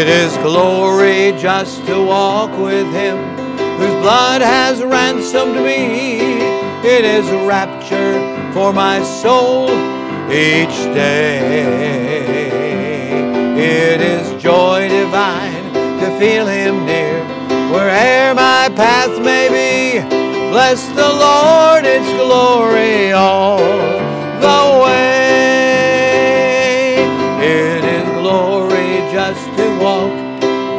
It is glory just to walk with Him whose blood has ransomed me. It is rapture for my soul each day. It is joy divine to feel Him near where'er my path may be. Bless the Lord, its glory all the way. To walk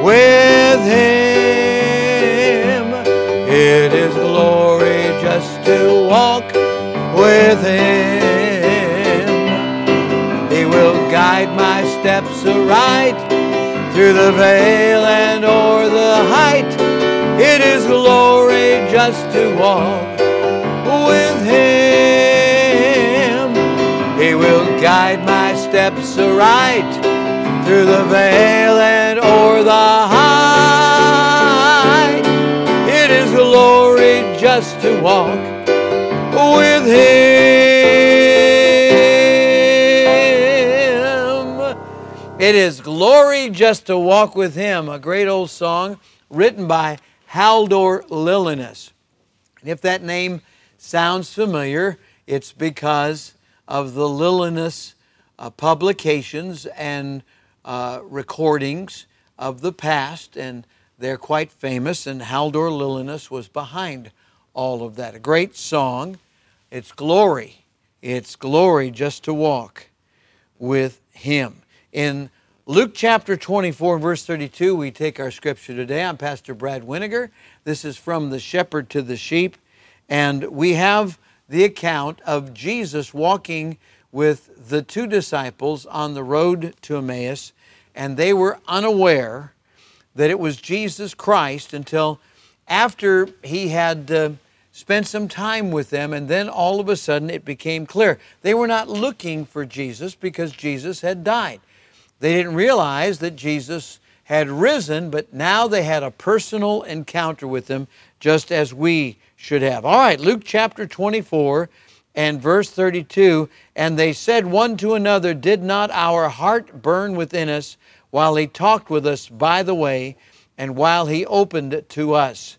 with Him. It is glory just to walk with Him. He will guide my steps aright through the vale and o'er the height. It is glory just to walk with Him. He will guide my steps aright through the vale and o'er the high. It is glory just to walk with Him. It is glory just to walk with Him, a great old song written by Haldor Lillenas. And if that name sounds familiar, it's because of the Lillenas uh, publications and uh, recordings of the past, and they're quite famous, and Haldor Lillenas was behind all of that. A great song. It's glory. It's glory just to walk with Him. In Luke chapter 24, verse 32, we take our scripture today. I'm Pastor Brad Weniger. This is from the shepherd to the sheep. And we have the account of Jesus walking with the two disciples on the road to Emmaus, and they were unaware that it was Jesus Christ until after he had uh, spent some time with them, and then all of a sudden it became clear. They were not looking for Jesus because Jesus had died. They didn't realize that Jesus had risen, but now they had a personal encounter with him, just as we should have. All right, Luke chapter 24 and verse 32 And they said one to another, Did not our heart burn within us while he talked with us by the way, and while he opened to us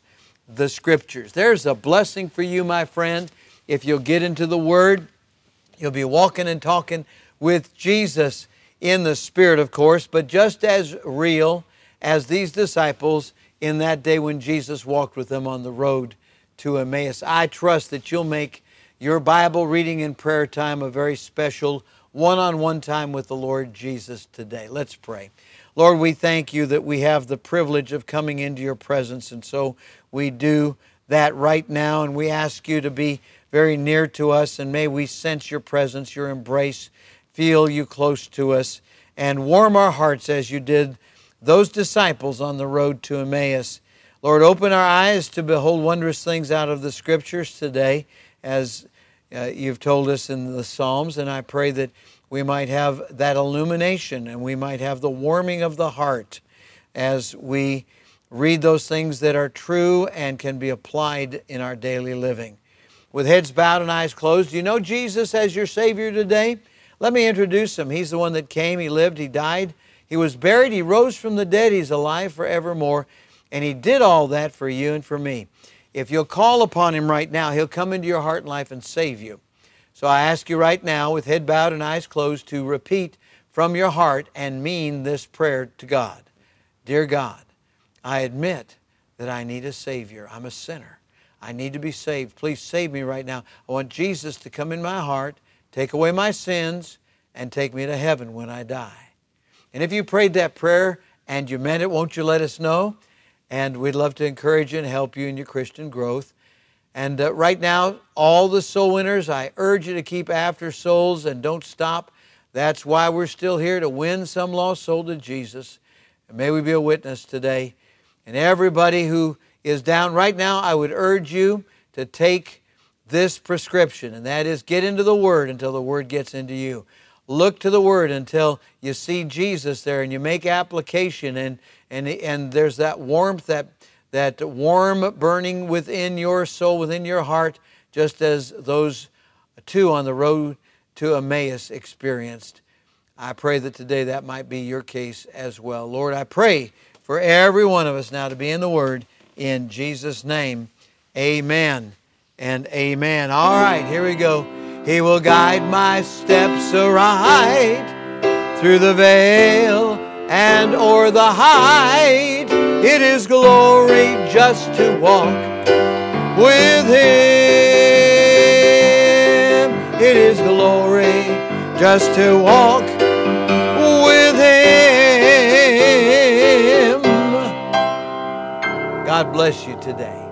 the scriptures? There's a blessing for you, my friend. If you'll get into the Word, you'll be walking and talking with Jesus in the Spirit, of course, but just as real as these disciples in that day when Jesus walked with them on the road to Emmaus. I trust that you'll make your Bible reading and prayer time a very special one on one time with the Lord Jesus today. Let's pray. Lord, we thank you that we have the privilege of coming into your presence, and so we do that right now, and we ask you to be very near to us, and may we sense your presence, your embrace feel you close to us, and warm our hearts as you did those disciples on the road to Emmaus. Lord, open our eyes to behold wondrous things out of the Scriptures today, as uh, you've told us in the Psalms, and I pray that we might have that illumination and we might have the warming of the heart as we read those things that are true and can be applied in our daily living. With heads bowed and eyes closed, do you know Jesus as your Savior today? Let me introduce him. He's the one that came, he lived, he died, he was buried, he rose from the dead, he's alive forevermore, and he did all that for you and for me. If you'll call upon him right now, he'll come into your heart and life and save you. So I ask you right now, with head bowed and eyes closed, to repeat from your heart and mean this prayer to God. Dear God, I admit that I need a Savior. I'm a sinner. I need to be saved. Please save me right now. I want Jesus to come in my heart take away my sins, and take me to heaven when I die. And if you prayed that prayer and you meant it, won't you let us know? And we'd love to encourage you and help you in your Christian growth. And uh, right now, all the soul winners, I urge you to keep after souls and don't stop. That's why we're still here to win some lost soul to Jesus. And may we be a witness today. And everybody who is down right now, I would urge you to take this prescription, and that is get into the Word until the Word gets into you. Look to the Word until you see Jesus there and you make application, and, and, and there's that warmth, that, that warm burning within your soul, within your heart, just as those two on the road to Emmaus experienced. I pray that today that might be your case as well. Lord, I pray for every one of us now to be in the Word in Jesus' name. Amen and amen. All right, here we go. He will guide my steps aright through the vale and o'er the height. It is glory just to walk with Him. It is glory just to walk with Him. God bless you today.